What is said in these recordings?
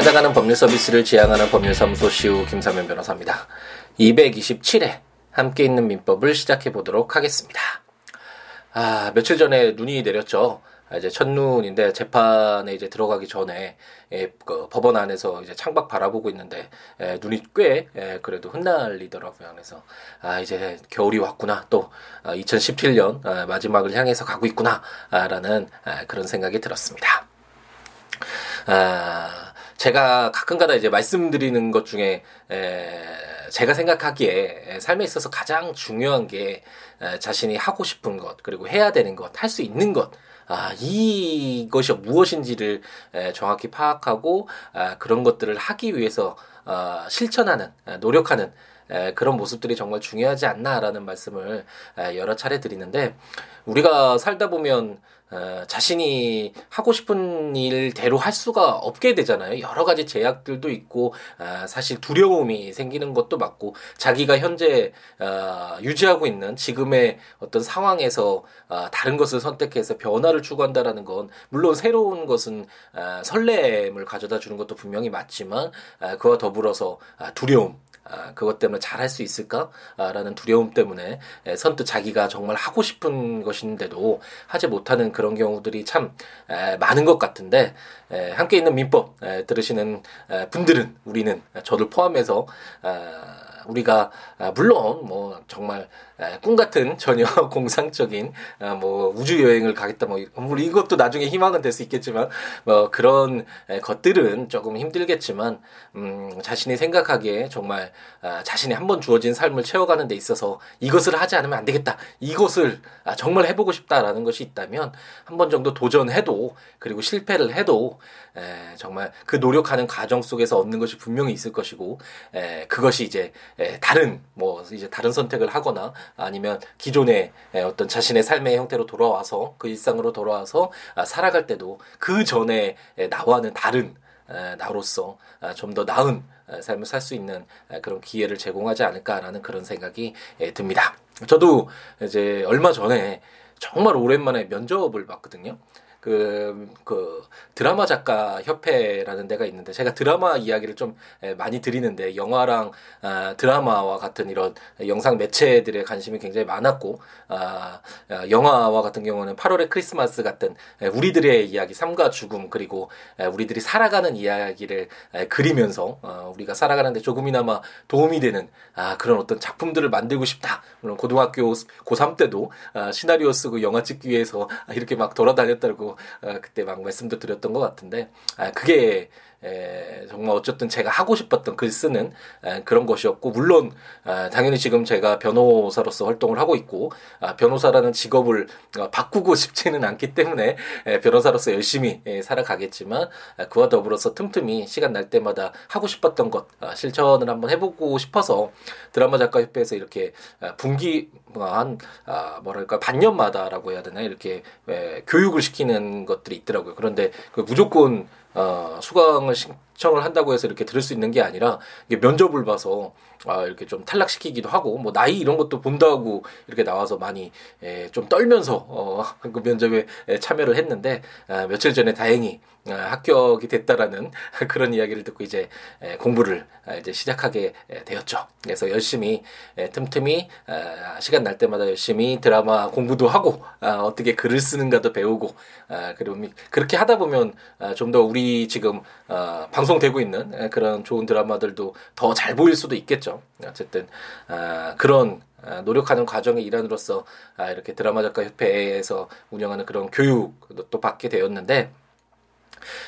찾아가는 법률 서비스를 지향하는 법률사무소 시우 김사면 변호사입니다. 227회 함께 있는 민법을 시작해 보도록 하겠습니다. 아, 며칠 전에 눈이 내렸죠. 아, 이제 첫눈인데 재판에 이제 들어가기 전에 예, 그 법원 안에서 이제 창밖 바라보고 있는데 예, 눈이 꽤 예, 그래도 흩날리더라고요. 그래서 아 이제 겨울이 왔구나 또 아, 2017년 아, 마지막을 향해서 가고 있구나라는 아, 그런 생각이 들었습니다. 아 제가 가끔가다 이제 말씀드리는 것 중에 에, 제가 생각하기에 삶에 있어서 가장 중요한 게 에, 자신이 하고 싶은 것 그리고 해야 되는 것 할 수 있는 것. 아, 이것이 무엇인지를 에, 정확히 파악하고 아, 그런 것들을 하기 위해서 아, 실천하는 아, 노력하는 에, 그런 모습들이 정말 중요하지 않나라는 말씀을 에, 여러 차례 드리는데 우리가 살다 보면 어, 자신이 하고 싶은 일대로 할 수가 없게 되잖아요. 여러 가지 제약들도 있고 어, 사실 두려움이 생기는 것도 맞고 자기가 현재 어, 유지하고 있는 지금의 어떤 상황에서 어, 다른 것을 선택해서 변화를 추구한다라는 건 물론 새로운 것은 어, 설렘을 가져다 주는 것도 분명히 맞지만 어, 그와 더불어서 아, 두려움 아, 그것 때문에 잘할 수 있을까라는 두려움 때문에 선뜻 자기가 정말 하고 싶은 것인데도 하지 못하는 그런 경우들이 참 많은 것 같은데 함께 있는 민법 들으시는 분들은 우리는 저를 포함해서 아, 우리가 아, 물론 뭐 정말 꿈 같은 전혀 공상적인 아, 뭐 우주 여행을 가겠다 뭐 물론 이것도 나중에 희망은 될 수 있겠지만 뭐 그런 것들은 조금 힘들겠지만 음 자신이 생각하기에 정말 아, 자신이 한 번 주어진 삶을 채워가는 데 있어서 이것을 하지 않으면 안 되겠다. 이것을 정말 해보고 싶다라는 것이 있다면 한 번 정도 도전해도 그리고 실패를 해도 에, 정말 그 노력하는 과정 속에서 얻는 것이 분명히 있을 것이고 에, 그것이 이제 에, 다른 뭐 이제 다른 선택을 하거나 아니면 기존의 에, 어떤 자신의 삶의 형태로 돌아와서 그 일상으로 돌아와서 아, 살아갈 때도 그 전에 에, 나와는 다른 에, 나로서 아, 좀더 나은 삶을 살 수 있는 그런 기회를 제공하지 않을까라는 그런 생각이 듭니다. 저도 이제 얼마 전에 정말 오랜만에 면접을 봤거든요. 그, 그 드라마 작가 협회라는 데가 있는데 제가 드라마 이야기를 좀 많이 드리는데 영화랑 아, 드라마와 같은 이런 영상 매체들의 관심이 굉장히 많았고 아, 아 영화와 같은 경우는 8월의 크리스마스 같은 우리들의 이야기 삶과 죽음 그리고 우리들이 살아가는 이야기를 그리면서 어, 우리가 살아가는데 조금이나마 도움이 되는 아, 그런 어떤 작품들을 만들고 싶다. 물론 고등학교 고3 때도 아, 시나리오 쓰고 영화 찍기 위해서 이렇게 막 돌아다녔다고 어, 그때 막 말씀도 드렸던 것 같은데 아, 그게 에, 정말 어쨌든 제가 하고 싶었던 글 쓰는 에, 그런 것이었고 물론 아, 당연히 지금 제가 변호사로서 활동을 하고 있고 아, 변호사라는 직업을 어, 바꾸고 싶지는 않기 때문에 에, 변호사로서 열심히 에, 살아가겠지만 아, 그와 더불어서 틈틈이 시간 날 때마다 하고 싶었던 것 아, 실천을 한번 해보고 싶어서 드라마 작가 협회에서 이렇게 아, 분기 한 아, 뭐랄까 반년마다라고 해야 되나 이렇게 에, 교육을 시키는 것들이 있더라고요. 그런데 그 무조건 어, 수강을 신 청을 한다고 해서 이렇게 들을 수 있는 게 아니라 이게 면접을 봐서 아, 이렇게 좀 탈락시키기도 하고 뭐 나이 이런 것도 본다고 이렇게 나와서 많이 에, 좀 떨면서 어, 그 면접에 참여를 했는데 아, 며칠 전에 다행히 아, 합격이 됐다라는 그런 이야기를 듣고 이제 에, 공부를 아, 이제 시작하게 되었죠. 그래서 열심히 에, 틈틈이 아, 시간 날 때마다 열심히 드라마 공부도 하고 아, 어떻게 글을 쓰는가도 배우고 아, 그리고 그렇게 하다 보면 아, 좀 더 우리 지금 아, 방송 되고 있는 그런 좋은 드라마들도 더 잘 보일 수도 있겠죠. 어쨌든 아, 그런 아, 노력하는 과정의 일환으로서 아, 이렇게 드라마 작가 협회에서 운영하는 그런 교육도 받게 되었는데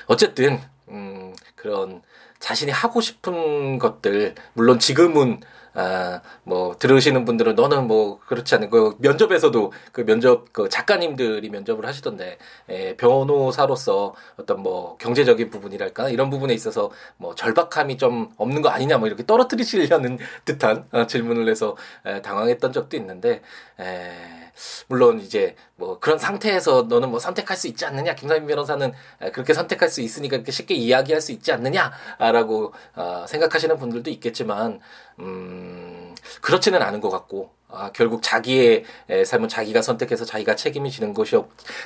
어쨌든 음, 그런 자신이 하고 싶은 것들 물론 지금은 아, 뭐, 들으시는 분들은 너는 뭐, 그렇지 않은, 그 면접에서도 그 면접, 그 작가님들이 면접을 하시던데, 에, 예, 변호사로서 어떤 뭐, 경제적인 부분이랄까, 이런 부분에 있어서 뭐, 절박함이 좀 없는 거 아니냐, 뭐, 이렇게 떨어뜨리시려는 듯한 어, 질문을 해서 에, 당황했던 적도 있는데, 에, 물론 이제 뭐 그런 상태에서 너는 뭐 선택할 수 있지 않느냐? 김사민 변호사는 그렇게 선택할 수 있으니까 그렇게 쉽게 이야기할 수 있지 않느냐라고 어, 생각하시는 분들도 있겠지만 음 그렇지는 않은 것 같고 아, 결국 자기의 삶은 자기가 선택해서 자기가 책임이 지는 것이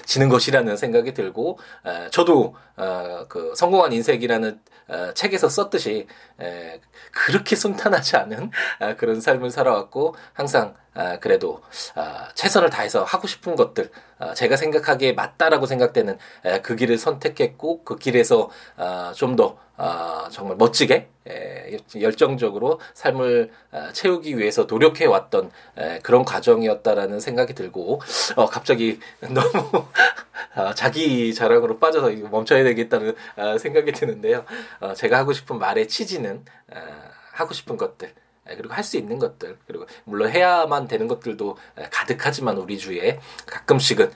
지는 것이라는 생각이 들고 에, 저도 어, 그 성공한 인생이라는 어, 책에서 썼듯이 에, 그렇게 순탄하지 않은 아, 그런 삶을 살아왔고 항상 아, 그래도 아, 최선을 다해서 하고 싶은 것들 아, 제가 생각하기에 맞다라고 생각되는 에, 그 길을 선택했고 그 길에서 아, 좀더 아, 정말 멋지게 에, 열정적으로 삶을 아, 채우기 위해서 노력해 왔던 에, 그런 과정이었다라는 생각이 들고 어, 갑자기 너무 아, 자기 자랑으로 빠져서 멈춰야 되겠다는 아, 생각이 드는데요. 어, 제가 하고 싶은 말의 취지는 아, 하고 싶은 것들 그리고 할 수 있는 것들. 그리고 물론 해야만 되는 것들도 가득하지만 우리 주위에 가끔씩은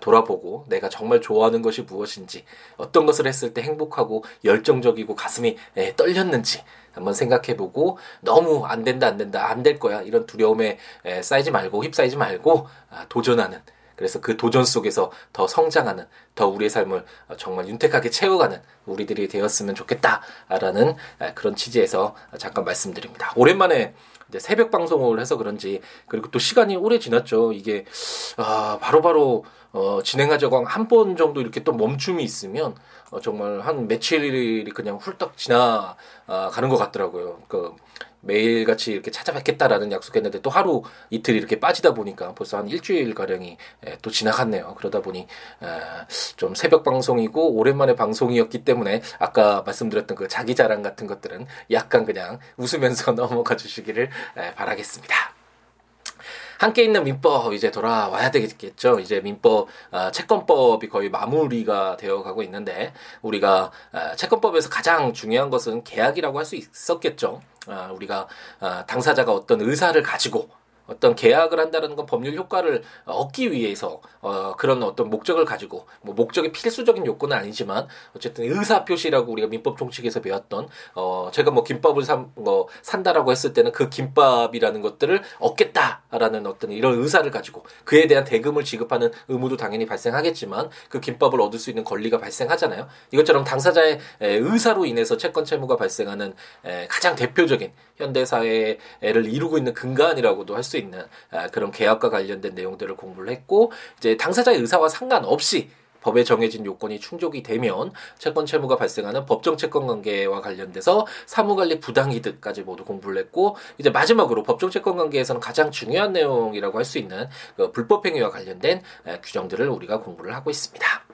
돌아보고 내가 정말 좋아하는 것이 무엇인지 어떤 것을 했을 때 행복하고 열정적이고 가슴이 떨렸는지 한번 생각해보고 너무 안 된다 안 된다 안 될 거야. 이런 두려움에 쌓이지 말고 휩싸이지 말고 아, 도전하는 그래서 그 도전 속에서 더 성장하는, 더 우리의 삶을 정말 윤택하게 채워가는 우리들이 되었으면 좋겠다라는 그런 취지에서 잠깐 말씀드립니다. 오랜만에 새벽 방송을 해서 그런지 그리고 또 시간이 오래 지났죠. 이게 아, 바로바로 어, 진행하자고 한 번 정도 이렇게 또 멈춤이 있으면 어, 정말 한 며칠이 그냥 훌떡 지나가는 것 같더라고요. 그 매일같이 이렇게 찾아뵙겠다라는 약속했는데 또 하루 이틀 이렇게 빠지다 보니까 벌써 한 일주일 가량이 또 지나갔네요. 그러다 보니 좀 새벽 방송이고 오랜만에 방송이었기 때문에 아까 말씀드렸던 그 자기 자랑 같은 것들은 약간 그냥 웃으면서 넘어가 주시기를 바라겠습니다. 함께 있는 민법 이제 돌아와야 되겠죠. 이제 민법 어, 채권법이 거의 마무리가 되어 가고 있는데 우리가 어, 채권법에서 가장 중요한 것은 계약이라고 할 수 있었겠죠. 어, 우리가 어, 당사자가 어떤 의사를 가지고 어떤 계약을 한다는 건 법률 효과를 얻기 위해서 어, 그런 어떤 목적을 가지고 뭐 목적이 필수적인 요건은 아니지만 어쨌든 의사 표시라고 우리가 민법 총칙에서 배웠던 어, 제가 뭐 김밥을 산, 뭐 산다라고 했을 때는 그 김밥이라는 것들을 얻겠다라는 어떤 이런 의사를 가지고 그에 대한 대금을 지급하는 의무도 당연히 발생하겠지만 그 김밥을 얻을 수 있는 권리가 발생하잖아요. 이것처럼 당사자의 의사로 인해서 채권 채무가 발생하는 가장 대표적인 현대 사회를 이루고 있는 근간이라고도 할 수 있는 아, 그런 계약과 관련된 내용들을 공부를 했고 이제 당사자의 의사와 상관없이 법에 정해진 요건이 충족이 되면 채권 채무가 발생하는 법정 채권 관계와 관련돼서 사무관리 부당이득까지 모두 공부를 했고 이제 마지막으로 법정 채권 관계에서는 가장 중요한 내용이라고 할 수 있는 그 불법 행위와 관련된 규정들을 우리가 공부를 하고 있습니다.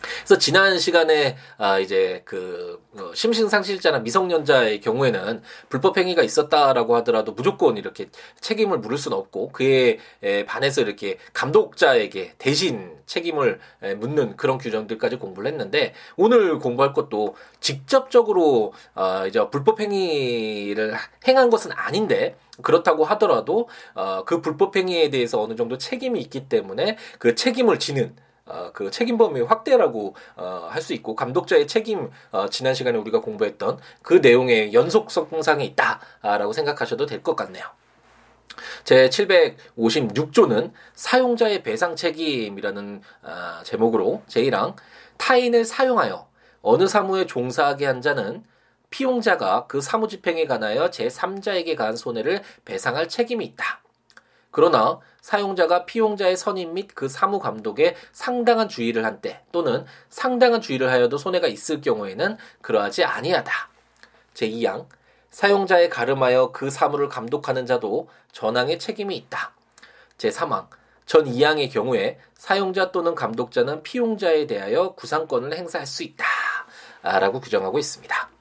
그래서 지난 시간에 아 이제 그 어, 심신상실자나 미성년자의 경우에는 불법 행위가 있었다라고 하더라도 무조건 이렇게 책임을 물을 수는 없고 그에 반해서 이렇게 감독자에게 대신 책임을 묻는 그런 규정들까지 공부를 했는데 오늘 공부할 것도 직접적으로 아 이제 불법 행위를 행한 것은 아닌데 그렇다고 하더라도 어 그 불법 행위에 대해서 어느 정도 책임이 있기 때문에 그 책임을 지는 어, 그 책임 범위 확대라고 어, 할 수 있고 감독자의 책임 어, 지난 시간에 우리가 공부했던 그 내용의 연속성상이 있다라고 생각하셔도 될 것 같네요. 제 756조는 사용자의 배상 책임이라는 어, 제목으로 제1항 타인을 사용하여 어느 사무에 종사하게 한 자는 피용자가 그 사무 집행에 관하여 제3자에게 가한 손해를 배상할 책임이 있다. 그러나 사용자가 피용자의 선임 및 그 사무 감독에 상당한 주의를 한 때 또는 상당한 주의를 하여도 손해가 있을 경우에는 그러하지 아니하다. 제2항 사용자에 가름하여 그 사무를 감독하는 자도 전항의 책임이 있다. 제3항 전 2항의 경우에 사용자 또는 감독자는 피용자에 대하여 구상권을 행사할 수 있다. 라고 규정하고 있습니다.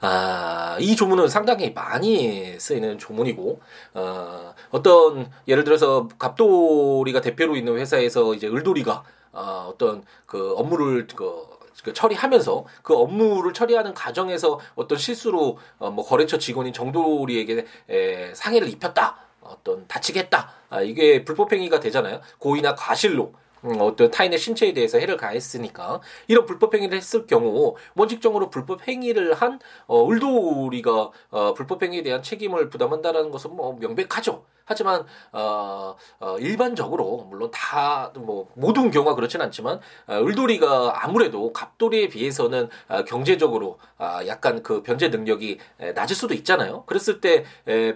아, 이 조문은 상당히 많이 쓰이는 조문이고, 어, 어떤, 예를 들어서 갑돌이가 대표로 있는 회사에서 이제 을돌이가, 어, 어떤 그 업무를 그, 그 처리하면서 그 업무를 처리하는 과정에서 어떤 실수로 어, 뭐 거래처 직원인 정돌이에게 에, 상해를 입혔다. 어떤 다치게 했다. 아, 이게 불법행위가 되잖아요. 고의나 과실로. 음, 어떤 타인의 신체에 대해서 해를 가했으니까 이런 불법 행위를 했을 경우 원칙적으로 불법 행위를 한 어, 을돌이가 어, 불법 행위에 대한 책임을 부담한다라는 것은 뭐 명백하죠. 하지만 어, 어 일반적으로 물론 다 뭐 모든 경우가 그렇진 않지만 어, 을돌이가 아무래도 갑돌이에 비해서는 어, 경제적으로 아, 약간 그 변제 능력이 낮을 수도 있잖아요. 그랬을 때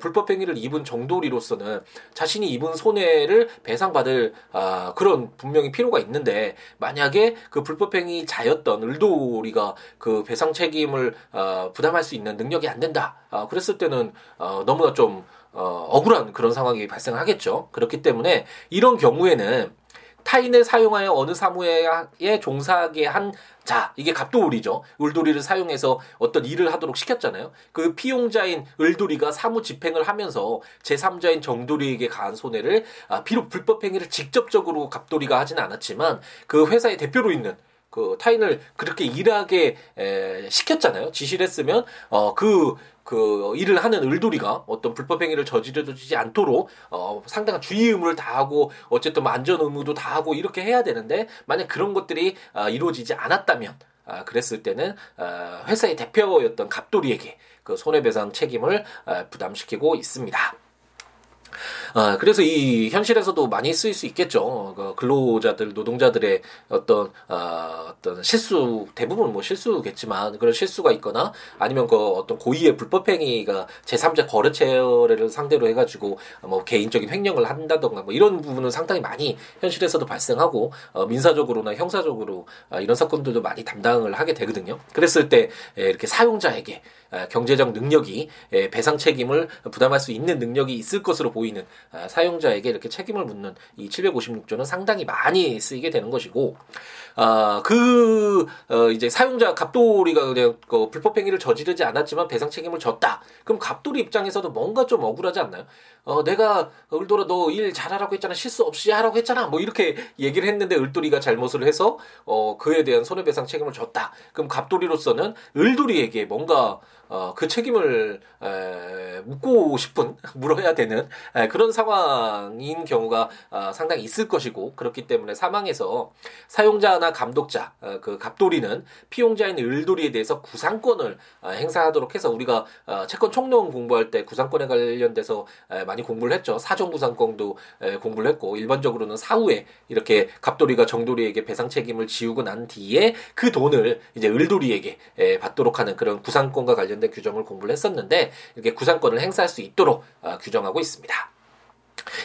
불법 행위를 입은 정돌이로서는 자신이 입은 손해를 배상받을 아, 그런 분명히 필요가 있는데 만약에 그 불법 행위 자였던 을돌이가 그 배상 책임을 어, 부담할 수 있는 능력이 안 된다. 그랬을 때는 너무나 좀 어, 억울한 그런 상황이 발생하겠죠. 그렇기 때문에 이런 경우에는 타인을 사용하여 어느 사무에 종사하게 한 자, 이게 갑돌이죠. 을돌이를 사용해서 어떤 일을 하도록 시켰잖아요. 그 피용자인 을돌이가 사무 집행을 하면서 제3자인 정돌이에게 가한 손해를 아, 비록 불법 행위를 직접적으로 갑돌이가 하지는 않았지만 그 회사의 대표로 있는 그 타인을 그렇게 일하게 에, 시켰잖아요. 지시를 했으면 어그그 그 일을 하는 을돌이가 어떤 불법 행위를 저지르지 않도록 어 상당한 주의 의무를 다하고 어쨌든 뭐 안전 의무도 다하고 이렇게 해야 되는데 만약 그런 것들이 어, 이루어지지 않았다면 아, 그랬을 때는 어, 회사의 대표였던 갑돌이에게 그 손해배상 책임을 어, 부담시키고 있습니다. 아, 그래서 이 현실에서도 많이 쓰일 수 있겠죠. 그 근로자들, 노동자들의 어떤, 어, 어떤 실수, 대부분 뭐 실수겠지만 그런 실수가 있거나 아니면 그 어떤 고의의 불법행위가 제3자 거래처를 상대로 해가지고 뭐 개인적인 횡령을 한다던가 뭐 이런 부분은 상당히 많이 현실에서도 발생하고 어, 민사적으로나 형사적으로 어, 이런 사건들도 많이 담당을 하게 되거든요. 그랬을 때 예, 이렇게 사용자에게 경제적 능력이 배상 책임을 부담할 수 있는 능력이 있을 것으로 보이는 사용자에게 이렇게 책임을 묻는 이 756조는 상당히 많이 쓰이게 되는 것이고 아, 그, 어, 이제 사용자 갑돌이가 그냥 그 불법 행위를 저지르지 않았지만 배상 책임을 졌다. 그럼 갑돌이 입장에서도 뭔가 좀 억울하지 않나요? 어, 내가 을돌아 너 일 잘하라고 했잖아. 실수 없이 하라고 했잖아. 뭐 이렇게 얘기를 했는데 을돌이가 잘못을 해서 어, 그에 대한 손해배상 책임을 졌다. 그럼 갑돌이로서는 을돌이에게 뭔가 어, 그 책임을 에, 묻고 싶은 물어야 되는 에, 그런 상황인 경우가 어, 상당히 있을 것이고 그렇기 때문에 사망에서 사용자나 감독자 어, 그 갑돌이는 피용자인 을돌이에 대해서 구상권을 어, 행사하도록 해서 우리가 어, 채권 총론 공부할 때 구상권에 관련돼서 에, 많이 공부를 했죠. 사정 구상권도 에, 공부를 했고 일반적으로는 사후에 이렇게 갑돌이가 정돌이에게 배상 책임을 지우고 난 뒤에 그 돈을 이제 을돌이에게 에, 받도록 하는 그런 구상권과 관련 관련된 규정을 공부를 했었는데 이렇게 구상권을 행사할 수 있도록 어, 규정하고 있습니다.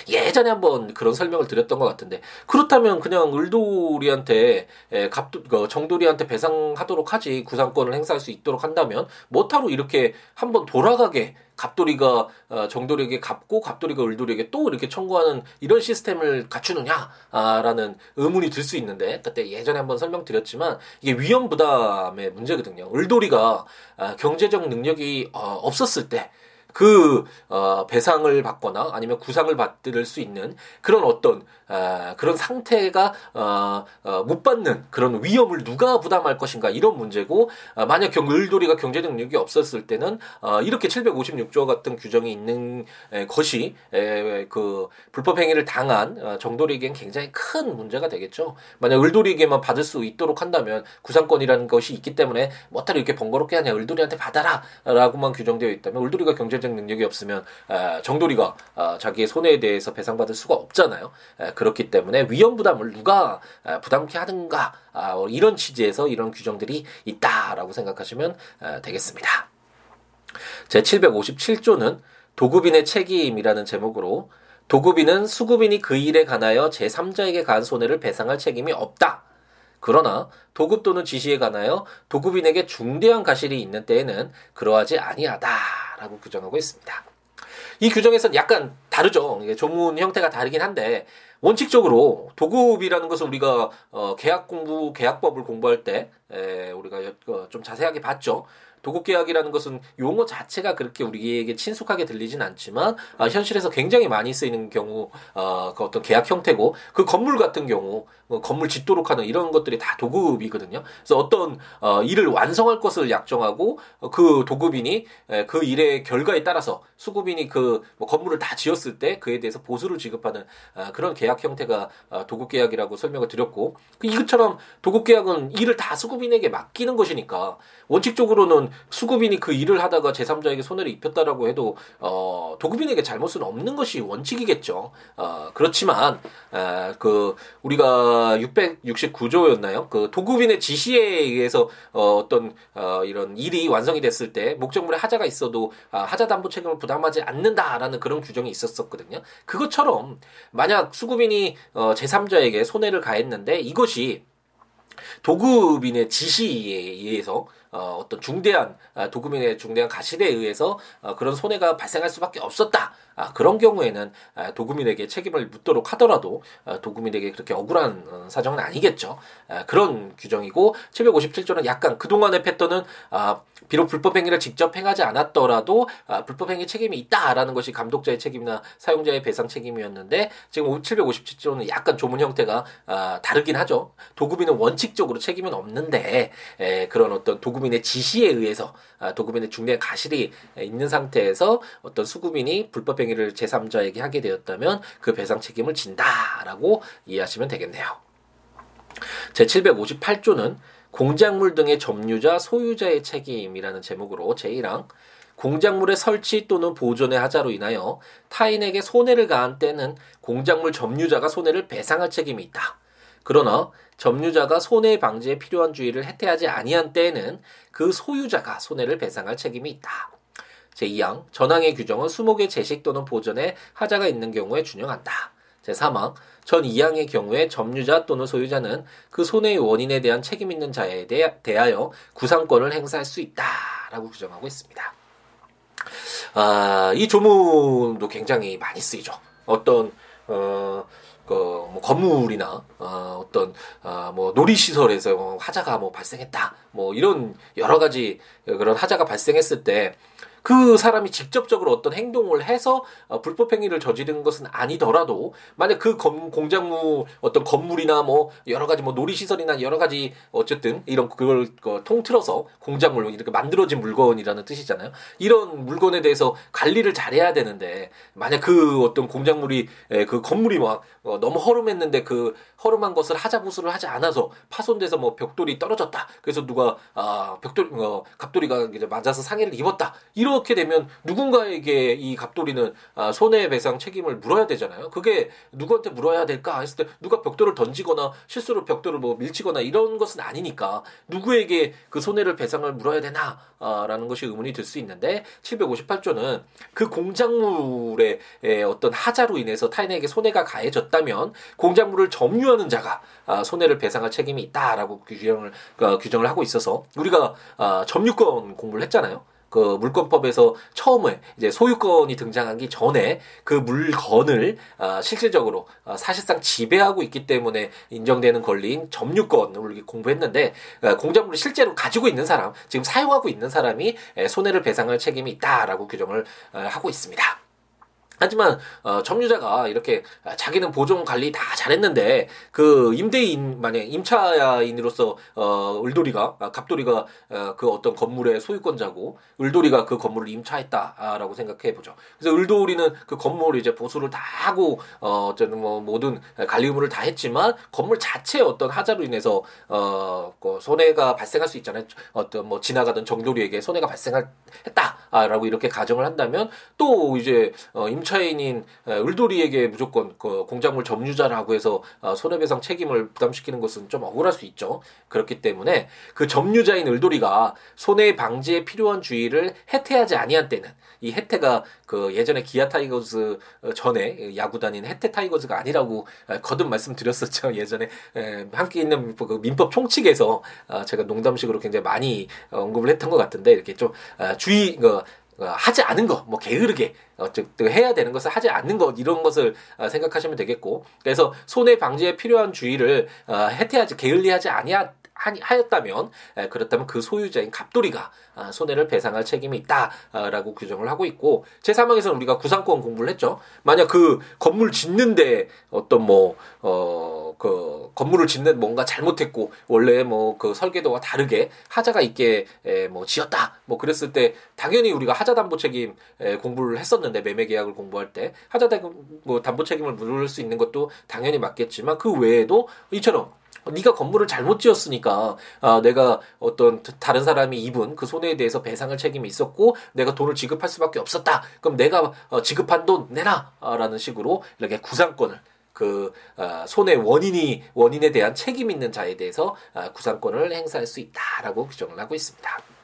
예전에 한번 그런 설명을 드렸던 것 같은데 그렇다면 그냥 을돌이한테 갑도 그 정돌이한테 배상하도록 하지 구상권을 행사할 수 있도록 한다면 뭐타로 이렇게 한번 돌아가게 갑돌이가 어, 정돌이에게 갚고 갑돌이가 을돌이에게 또 이렇게 청구하는 이런 시스템을 갖추느냐라는 의문이 들 수 있는데 그때 예전에 한번 설명드렸지만 이게 위험 부담의 문제거든요. 을돌이가 어, 경제적 능력이 어, 없었을 때 그 어, 배상을 받거나 아니면 구상을 받을 수 있는 그런 어떤 어, 그런 상태가 어, 어, 못 받는 그런 위험을 누가 부담할 것인가 이런 문제고 어, 만약 경 을돌이가 경제 능력이 없었을 때는 어, 이렇게 756조 같은 규정이 있는 에, 것이 에, 그 불법 행위를 당한 어, 정돌이에겐 굉장히 큰 문제가 되겠죠. 만약 을돌이에게만 받을 수 있도록 한다면 구상권이라는 것이 있기 때문에 뭐따로 이렇게 번거롭게 하냐 을돌이한테 받아라라고만 규정되어 있다면 을돌이가 경제적 능력이 없으면 정돌이가 아, 자기의 손해에 대해서 배상받을 수가 없잖아요. 그렇기 때문에 위험 부담을 누가 부담케 하든가 아, 어, 이런 취지에서 이런 규정들이 있다라고 생각하시면 되겠습니다. 제 757조는 도급인의 책임이라는 제목으로 도급인은 수급인이 그 일에 관하여 제3자에게 가한 손해를 배상할 책임이 없다. 그러나 도급 또는 지시에 관하여 도급인에게 중대한 가실이 있는 때에는 그러하지 아니하다라고 규정하고 있습니다. 이 규정에서는 약간 다르죠. 조문 형태가 다르긴 한데 원칙적으로 도급이라는 것은 우리가 어, 계약 공부 계약법을 공부할 때 에, 우리가 어, 좀 자세하게 봤죠. 도급계약이라는 것은 용어 자체가 그렇게 우리에게 친숙하게 들리진 않지만 아, 현실에서 굉장히 많이 쓰이는 경우 어, 그 어떤 계약 형태고 그 건물 같은 경우 뭐 건물 짓도록 하는 이런 것들이 다 도급이거든요. 그래서 어떤 어, 일을 완성할 것을 약정하고 어, 그 도급인이 에, 그 일의 결과에 따라서 수급인이 그 뭐 건물을 다 지었을 때 그에 대해서 보수를 지급하는 아, 그런 계약 형태가 아, 도급계약이라고 설명을 드렸고 그 이것처럼 도급계약은 일을 다 수급 인에게 맡기는 것이니까 원칙적으로는 수급인이 그 일을 하다가 제3자에게 손해를 입혔다라고 해도 어, 도급인에게 잘못은 없는 것이 원칙이겠죠. 어, 그렇지만 어, 그 우리가 669조였나요? 그 도급인의 지시에 의해서 어, 어떤 어, 이런 일이 완성이 됐을 때 목적물에 하자가 있어도 아, 하자 담보 책임을 부담하지 않는다라는 그런 규정이 있었었거든요. 그것처럼 만약 수급인이 어, 제3자에게 손해를 가했는데 이것이 도급인의 지시에 의해서 어, 어떤 중대한 아, 도급인의 중대한 가실에 의해서 어, 그런 손해가 발생할 수밖에 없었다. 아, 그런 경우에는 아, 도급인에게 책임을 묻도록 하더라도 아, 도급인에게 그렇게 억울한 어, 사정은 아니겠죠. 아, 그런 규정이고 757조는 약간 그동안의 패턴은 아, 비록 불법 행위를 직접 행하지 않았더라도 아, 불법 행위 책임이 있다라는 것이 감독자의 책임이나 사용자의 배상 책임이었는데 지금 757조는 약간 조문 형태가 아, 다르긴 하죠. 도급인은 원칙적으로 책임은 없는데 에, 그런 어떤 도급인의 지시에 의해서 아, 도급인의 중대한 가실이 있는 상태에서 어떤 수급인이 불법 행위 를 제3자에게 하게 되었다면 그 배상 책임을 진다라고 이해하시면 되겠네요. 제758조는 공작물 등의 점유자, 소유자의 책임이라는 제목으로 제1항 공작물의 설치 또는 보존의 하자로 인하여 타인에게 손해를 가한 때는 공작물 점유자가 손해를 배상할 책임이 있다. 그러나 점유자가 손해 방지에 필요한 주의를 해태하지 아니한 때에는 그 소유자가 손해를 배상할 책임이 있다. 제2항 전항의 규정은 수목의 제식 또는 보존에 하자가 있는 경우에 준용한다. 제3항 전 2항의 경우에 점유자 또는 소유자는 그 손해의 원인에 대한 책임 있는 자에 대하여 구상권을 행사할 수 있다라고 규정하고 있습니다. 아, 이 조문도 굉장히 많이 쓰이죠. 어떤 어, 그 뭐 건물이나 어, 어떤 어, 뭐 놀이시설에서 뭐 하자가 뭐 발생했다, 뭐 이런 여러 가지 그런 하자가 발생했을 때 그 사람이 직접적으로 어떤 행동을 해서 어, 불법 행위를 저지른 것은 아니더라도 만약 그 건, 공작물 어떤 건물이나 뭐 여러 가지 뭐 놀이시설이나 여러 가지 어쨌든 이런 그걸 그, 통틀어서 공작물 이렇게 만들어진 물건이라는 뜻이잖아요. 이런 물건에 대해서 관리를 잘해야 되는데 만약 그 어떤 공작물이 에, 그 건물이 막 어, 너무 허름했는데 그 허름한 것을 하자 부수를 하지 않아서 파손돼서 뭐 벽돌이 떨어졌다. 그래서 누가 아 벽돌 어, 갑돌이가 이제 맞아서 상해를 입었다. 이런 이렇게 되면 누군가에게 이 갑돌이는 아, 손해배상 책임을 물어야 되잖아요. 그게 누구한테 물어야 될까 했을 때 누가 벽돌을 던지거나 실수로 벽돌을 뭐 밀치거나 이런 것은 아니니까 누구에게 그 손해를 배상을 물어야 되나 아, 라는 것이 의문이 들 수 있는데 758조는 그 공작물의 어떤 하자로 인해서 타인에게 손해가 가해졌다면 공작물을 점유하는 자가 아, 손해를 배상할 책임이 있다라고 규정을 어, 규정을 하고 있어서 우리가 점유권 공부를 했잖아요. 그 물권법에서 처음에 이제 소유권이 등장하기 전에 그 물건을 어, 실질적으로 어, 사실상 지배하고 있기 때문에 인정되는 권리인 점유권을 공부했는데 어, 공작물을 실제로 가지고 있는 사람, 지금 사용하고 있는 사람이 손해를 배상할 책임이 있다라고 규정을 어, 하고 있습니다. 하지만 어, 점유자가 이렇게 자기는 보존 관리 다 잘했는데 그 임대인 만약 임차인으로서 어 을돌이가 아, 갑돌이가 어, 그 어떤 건물의 소유권자고 을돌이가 그 건물을 임차했다라고 생각해 보죠. 그래서 을돌이는 그 건물을 이제 보수를 다 하고 어 어쨌든 뭐 모든 관리 의무를 다 했지만 건물 자체의 어떤 하자로 인해서 어그 손해가 발생할 수 있잖아요. 어떤 뭐 지나가던 정돌이에게 손해가 발생했다라고 이렇게 가정을 한다면 또 이제 어 임, 임차인인 을돌이에게 무조건 그 공작물 점유자라고 해서 어, 손해배상 책임을 부담시키는 것은 좀 억울할 수 있죠. 그렇기 때문에 그 점유자인 을돌이가 손해 방지에 필요한 주의를 해태하지 아니한 때는 이 해태가 그 예전에 기아 타이거즈 어, 전에 야구단인 해태 타이거즈가 아니라고 어, 거듭 말씀드렸었죠. 예전에 함께 있는 그 민법 총칙에서 제가 농담식으로 굉장히 많이 언급을 했던 것 같은데 이렇게 좀 주의 그 어, 하지 않은 것, 뭐 게으르게 어쨌든 해야 되는 것을 하지 않는 것 이런 것을 어, 생각하시면 되겠고 그래서 손해 방지에 필요한 주의를 어, 해태하지 게을리하지 아니하 하였다면 그렇다면 그 소유자인 갑돌이가 손해를 배상할 책임이 있다라고 규정을 하고 있고 제3항에서는 우리가 구상권 공부를 했죠. 만약 그 건물 짓는데 어떤 뭐어 그 건물을 짓는 뭔가 잘못했고 원래 뭐 그 설계도와 다르게 하자가 있게 에, 뭐 지었다 뭐 그랬을 때 당연히 우리가 하자 담보 책임 에, 공부를 했었는데 매매 계약을 공부할 때 하자 뭐 담보 책임을 물을 수 있는 것도 당연히 맞겠지만 그 외에도 이처럼 네가 건물을 잘못 지었으니까 아, 내가 어떤 다른 사람이 입은 그 손해에 대해서 배상할 책임이 있었고 내가 돈을 지급할 수밖에 없었다. 그럼 내가 어, 지급한 돈 내놔라는 식으로 이렇게 구상권을 그 어, 손해 원인이 원인에 대한 책임 있는 자에 대해서 어, 구상권을 행사할 수 있다라고 규정을 하고 있습니다.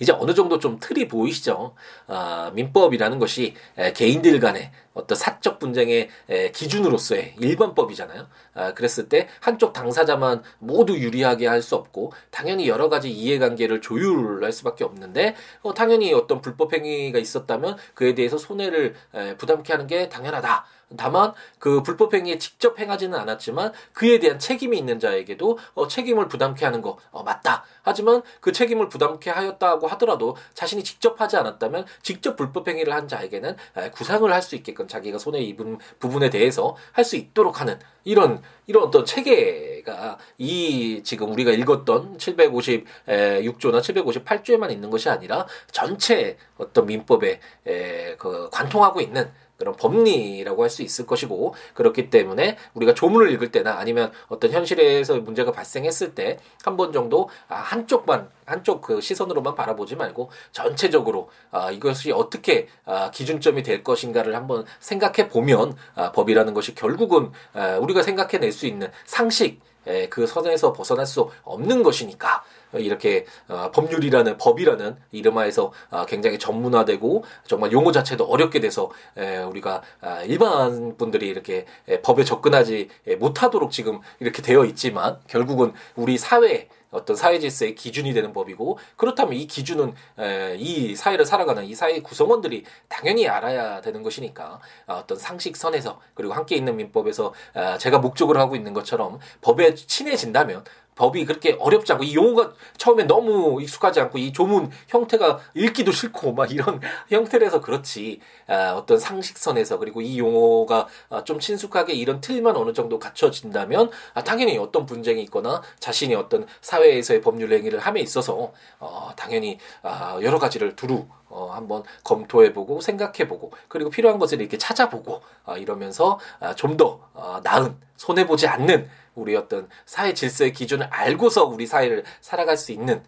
이제 어느 정도 좀 틀이 보이시죠? 아, 민법이라는 것이 에, 개인들 간의 어떤 사적 분쟁의 에, 기준으로서의 일반법이잖아요. 아, 그랬을 때 한쪽 당사자만 모두 유리하게 할 수 없고 당연히 여러 가지 이해관계를 조율할 수밖에 없는데 어, 당연히 어떤 불법 행위가 있었다면 그에 대해서 손해를 에, 부담케 하는 게 당연하다. 다만 그 불법 행위에 직접 행하지는 않았지만 그에 대한 책임이 있는 자에게도 어, 책임을 부담케 하는 거 어, 맞다. 하지만 그 책임을 부담케 하였다고 하더라도 자신이 직접 하지 않았다면 직접 불법 행위를 한 자에게는 에, 구상을 할 수 있게끔 자기가 손해 입은 부분에 대해서 할 수 있도록 하는 이런 이런 어떤 체계가 이 지금 우리가 읽었던 756조나 758조에만 있는 것이 아니라 전체 어떤 민법에 에, 그 관통하고 있는 그런 법리라고 할 수 있을 것이고 그렇기 때문에 우리가 조문을 읽을 때나 아니면 어떤 현실에서 문제가 발생했을 때 한 번 정도 아, 한쪽만 한쪽 그 시선으로만 바라보지 말고 전체적으로 아, 이것이 어떻게 아, 기준점이 될 것인가를 한번 생각해 보면 아, 법이라는 것이 결국은 아, 우리가 생각해낼 수 있는 상식 에, 그 선에서 벗어날 수 없는 것이니까 이렇게 어, 법률이라는 법이라는 이름하에서 어, 굉장히 전문화되고 정말 용어 자체도 어렵게 돼서 에, 우리가 아, 일반 분들이 이렇게 에, 법에 접근하지 못하도록 지금 이렇게 되어 있지만 결국은 우리 사회 어떤 사회 질서의 기준이 되는 법이고 그렇다면 이 기준은 에, 이 사회를 살아가는 이 사회 구성원들이 당연히 알아야 되는 것이니까 어, 어떤 상식선에서 그리고 함께 있는 민법에서 어, 제가 목적으로 하고 있는 것처럼 법에 친해진다면 법이 그렇게 어렵지 않고 이 용어가 처음에 너무 익숙하지 않고 이 조문 형태가 읽기도 싫고 막 이런 형태라서 그렇지. 아, 어떤 상식선에서 그리고 이 용어가 아, 좀 친숙하게 이런 틀만 어느 정도 갖춰진다면 아, 당연히 어떤 분쟁이 있거나 자신이 어떤 사회에서의 법률 행위를 함에 있어서 어, 당연히 아, 여러 가지를 두루 어, 한번 검토해보고 생각해보고 그리고 필요한 것을 이렇게 찾아보고 어, 이러면서 아, 좀더 어, 나은 손해 보지 않는 우리 어떤 사회 질서의 기준을 알고서 우리 사회를 살아갈 수 있는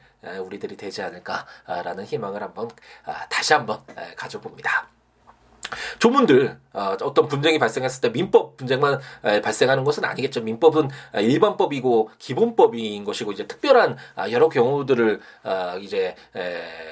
우리들이 되지 않을까라는 희망을 한번 아, 다시 한번 가져봅니다. 조문들 어, 떤 분쟁이 발생했을 때 민법 분쟁만 발생하는 것은 아니겠죠. 민법은 일반법이고 기본법인 것이고 이제 특별한 아, 여러 경우들을 아, 이제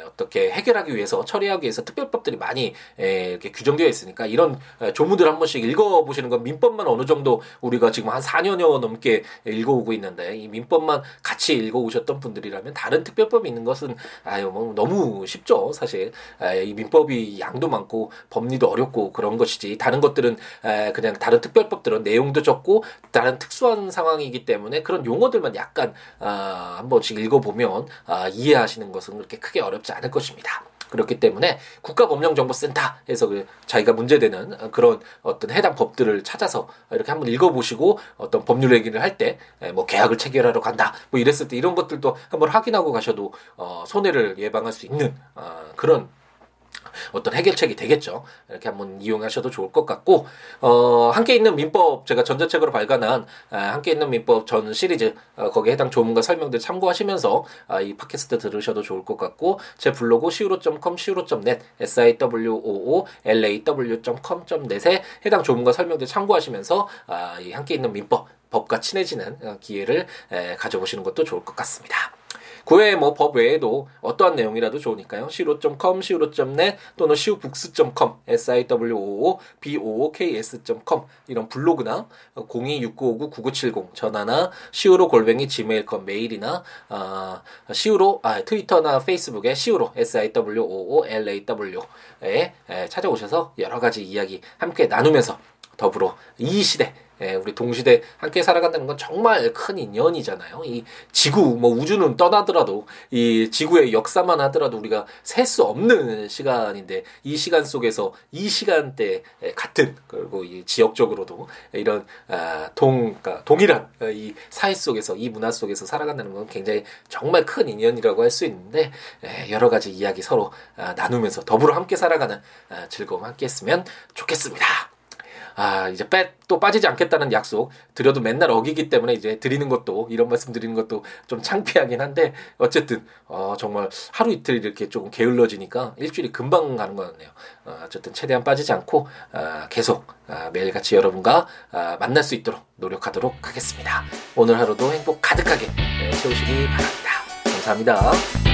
어떻게 해결하기 위해서 처리하기 위해서 특별법들이 많이 이렇게 규정되어 있으니까 이런 조문들 한 번씩 읽어보시는 건 민법만 어느 정도 우리가 지금 한 4년여 넘게 읽어오고 있는데 이 민법만 같이 읽어오셨던 분들이라면 다른 특별법이 있는 것은 아유 뭐 너무 쉽죠 사실 이 민법이 양도 많고 법리도 어렵고 그런 것이지 다른 것들은 그냥 다른 특별법들은 내용도 적고 다른 특수한 상황이기 때문에 그런 용어들만 약간 아, 한 번씩 읽어보면 아, 이해하시는 것은 그렇게 크게 어렵지 않을 것입니다. 그렇기 때문에 국가법령정보센터에서 그 자기가 문제되는 그런 어떤 해당 법들을 찾아서 이렇게 한번 읽어보시고 어떤 법률 얘기를 할 때 뭐 계약을 체결하러 간다 뭐 이랬을 때 이런 것들도 한번 확인하고 가셔도 어 손해를 예방할 수 있는 어 그런 어떤 해결책이 되겠죠. 이렇게 한번 이용하셔도 좋을 것 같고 어, 함께 있는 민법 제가 전자책으로 발간한 아, 함께 있는 민법 전 시리즈 어, 거기에 해당 조문과 설명들 참고하시면서 아, 이 팟캐스트 들으셔도 좋을 것 같고 제 블로그 siwo.com siwo.net siwoo law.com.net에 해당 조문과 설명들 참고하시면서 아, 이 함께 있는 민법 법과 친해지는 어, 기회를 에, 가져보시는 것도 좋을 것 같습니다. 구외 뭐법 외에도 어떠한 내용이라도 좋으니까요. siwo.com, siwo.net 또는 siwobooks.com, siwoo.books.com 이런 블로그나 026959-9970 전화나 siwo 골뱅이 gmail.com 메일이나 어, siwo 아, 트위터나 페이스북에 siwo siwoolaw 에 찾아오셔서 여러 가지 이야기 함께 나누면서 더불어 이 시대 예, 우리 동시대 함께 살아간다는 건 정말 큰 인연이잖아요. 이 지구, 뭐 우주는 떠나더라도 이 지구의 역사만 하더라도 우리가 셀 수 없는 시간인데 이 시간 속에서 이 시간대 같은 그리고 이 지역적으로도 이런 아, 동 그러니까 동일한 이 사회 속에서 이 문화 속에서 살아간다는 건 굉장히 정말 큰 인연이라고 할 수 있는데 예, 여러 가지 이야기 서로 아, 나누면서 더불어 함께 살아가는 아, 즐거움 함께했으면 좋겠습니다. 아 이제 빼 또 빠지지 않겠다는 약속 드려도 맨날 어기기 때문에 이제 드리는 것도 이런 말씀 드리는 것도 좀 창피하긴 한데 어쨌든 어 정말 하루 이틀 이렇게 조금 게을러지니까 일주일이 금방 가는 것 같네요. 어, 어쨌든 최대한 빠지지 않고 어, 계속 어, 매일같이 여러분과 어, 만날 수 있도록 노력하도록 하겠습니다. 오늘 하루도 행복 가득하게 네, 채우시기 바랍니다. 감사합니다.